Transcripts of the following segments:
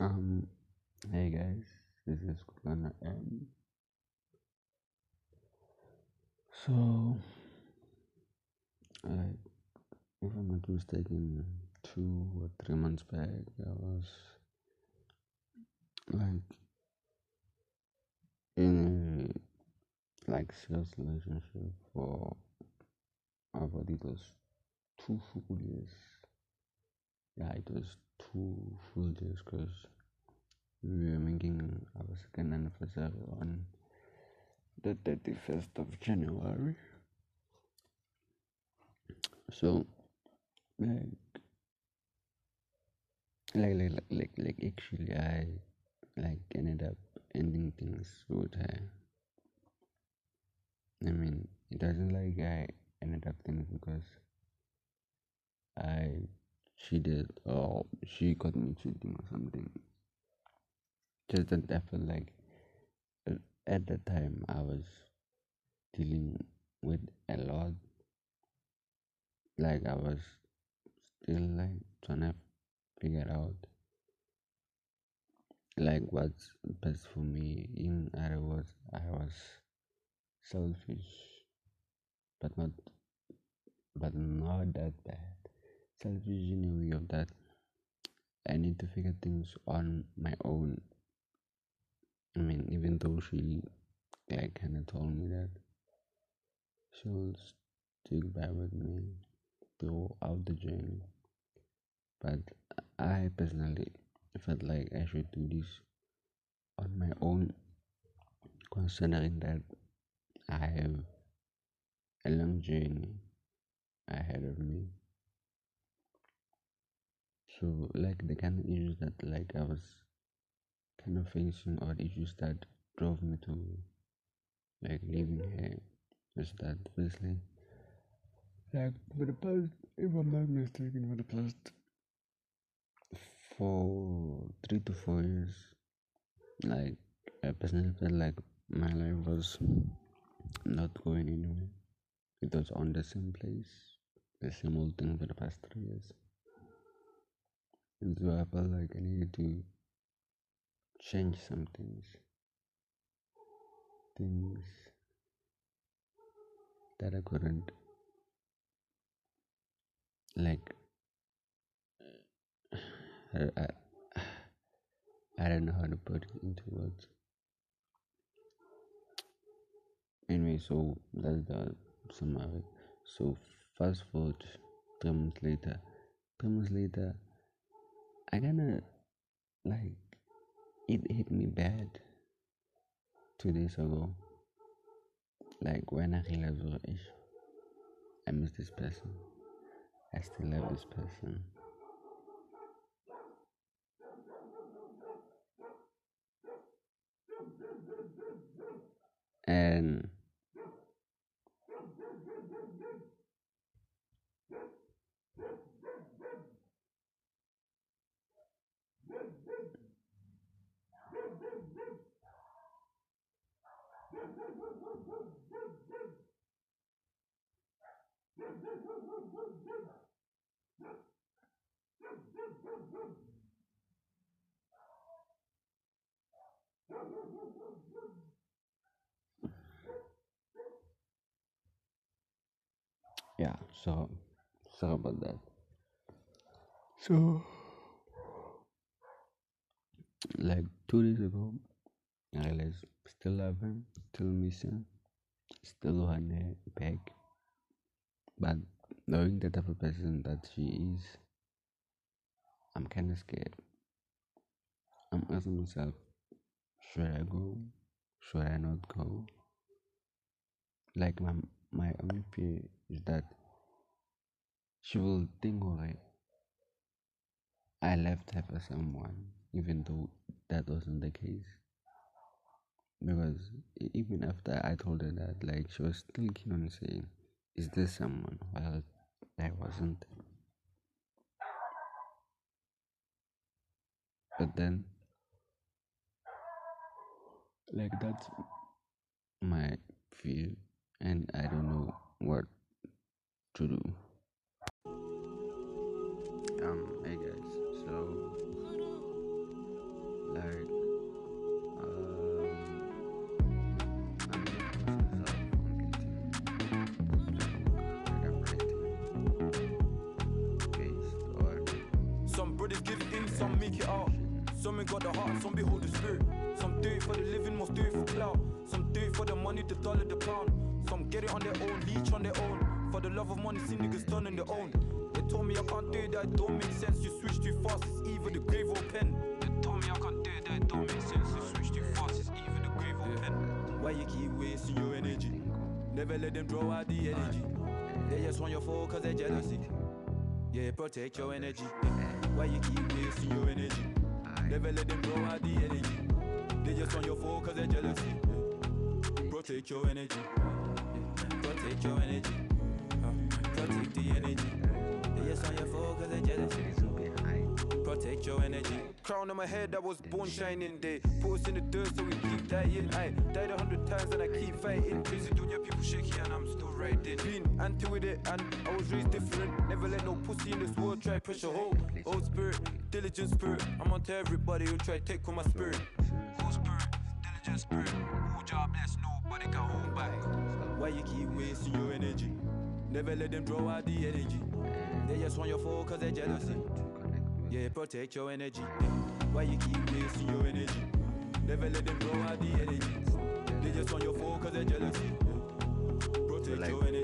Um, hey guys, this is Kukana M. So, like, if I'm not mistaken, two or three months back, I was like in a like serious relationship for about it was two full years. Yeah, it was two full days because we were making our second anniversary on the 31st of January. So, like, like, like, like, like, like actually, I like ended up ending things with her. I mean, it wasn't like I ended up things because I cheated or she got me cheating or something. Just that I felt like uh, at that time I was dealing with a lot. Like I was still like trying to figure out like what's best for me. In other words, I was selfish, but not but not that bad. Way of that I need to figure things on my own. I mean, even though she like kind of told me that she will stick by with me throughout the journey, but I personally felt like I should do this on my own, considering that I have a long journey ahead of me. So, like the kind of issues that like I was kind of facing, or issues that drove me to like leaving her, is that basically like for the past, if I'm not mistaken, for the past for three to four years, like I personally felt like my life was not going anywhere. It was on the same place, the same old thing for the past three years. And so I felt like I needed to change some things. Things that I couldn't like I, I, I don't know how to put it into words. Anyway, so that's the summary. So fast forward three months later. Three months later, I kinda like it hit me bad two days ago. Like when I realized, I miss this person. I still love this person. And yeah, so sorry about that. So like two days ago, I realized still love him, still miss him, still want her back. But knowing the type of person that she is, I'm kind of scared. I'm asking myself, should I go? Should I not go? Like my my only fear is that she will think alright. I left her for someone, even though that wasn't the case. Because even after I told her that, like she was still keen on saying, "Is this someone?" Well, I wasn't. But then, like that's my fear, and I don't know what to do. Um, hey guys, so like, um, I'm or some give in, some make it out. Some got the heart, some behold the spirit. Some do it for the living, most do it for clout. Some do it for the money, the dollar, the pound. Some get it on their own, leech on their own. For the love of money, see niggas turning their own. They told me I can't do it, that don't make sense. You switch too fast, it's either the grave or pen. They told me I can't do it, that don't make sense. You switch too fast, it's either the grave or pen. Why you keep wasting your energy? Never let them draw out the energy. They just want your cause they're jealousy. Yeah, protect your energy. Why you keep wasting your energy? Never let them draw out the energy. They just want your cause they're jealousy. Protect your energy. Protect your energy. Uh, protect the energy. They just want your phone they're jealousy. Protect your energy. Crown on my head, I was born shining day. Put us in the dirt so we keep dying. I died a hundred times and I keep fighting. Crazy doing your people shaky and I'm still riding. Been anti with it and I was raised different. Never let no pussy in this world try pressure hold. Old spirit, diligent spirit. I'm on to everybody who try take on my spirit. Old spirit, diligent spirit. Who job bless, nobody can hold back. Why you keep wasting your energy? Never let them draw out the energy. They just want your phone cause they're jealousy. Yeah, protect your energy. Why you keep wasting your energy? Never let them draw out the energy. They just want your phone cause they're jealousy. Protect like your energy.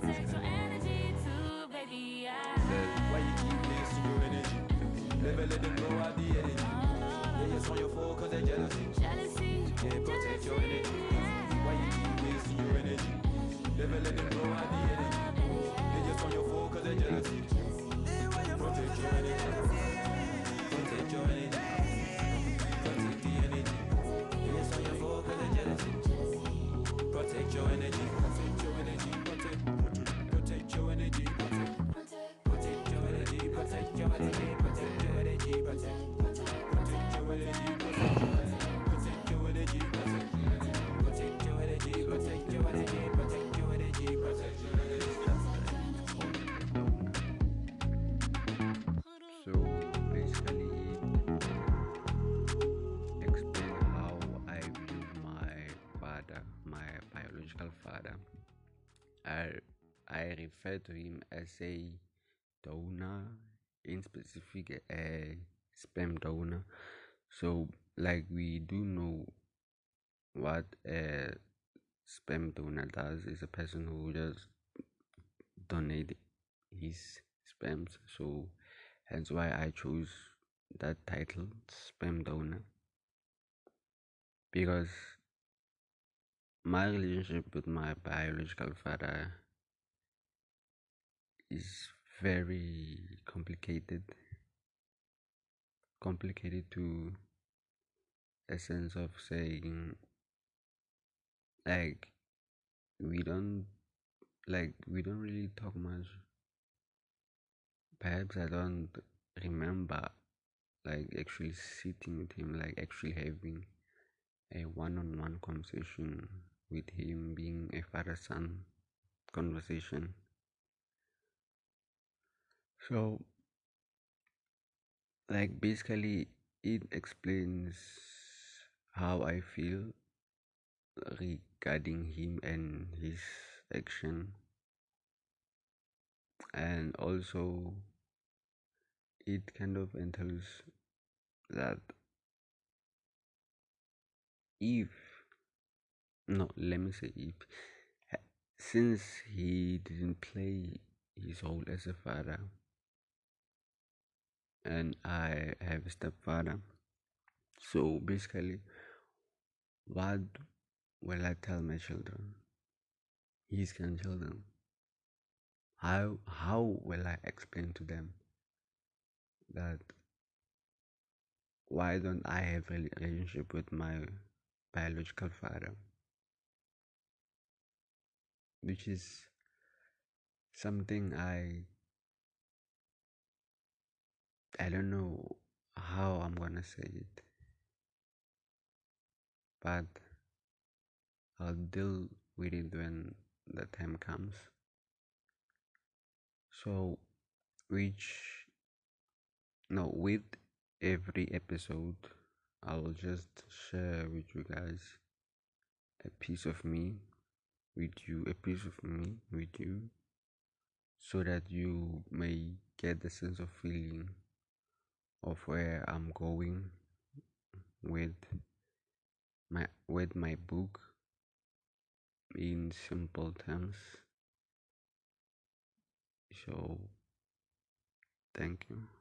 So Protect father, my biological father. I I refer to him as a donor, in specific a sperm donor. So like we do know what a sperm donor does is a person who just donate his sperms. So hence why I chose that title, sperm donor, because my relationship with my biological father is very complicated. Complicated to a sense of saying, like, we don't like we don't really talk much perhaps i don't remember like actually sitting with him like actually having a one-on-one conversation with him being a father son conversation so like basically it explains how i feel regarding him and his action. And also it kind of entails that if no let me say if since he didn't play his role as a father and i have a stepfather so basically what will i tell my children? His grandchildren. How how will i explain to them that why don't i have a relationship with my biological father? Which is something i i don't know how i'm gonna say it but I'll deal with it when the time comes. So, which no, with every episode, I'll just share with you guys a piece of me with you, a piece of me with you, so that you may get the sense of feeling of where I'm going with my with my book in simple terms. So thank you.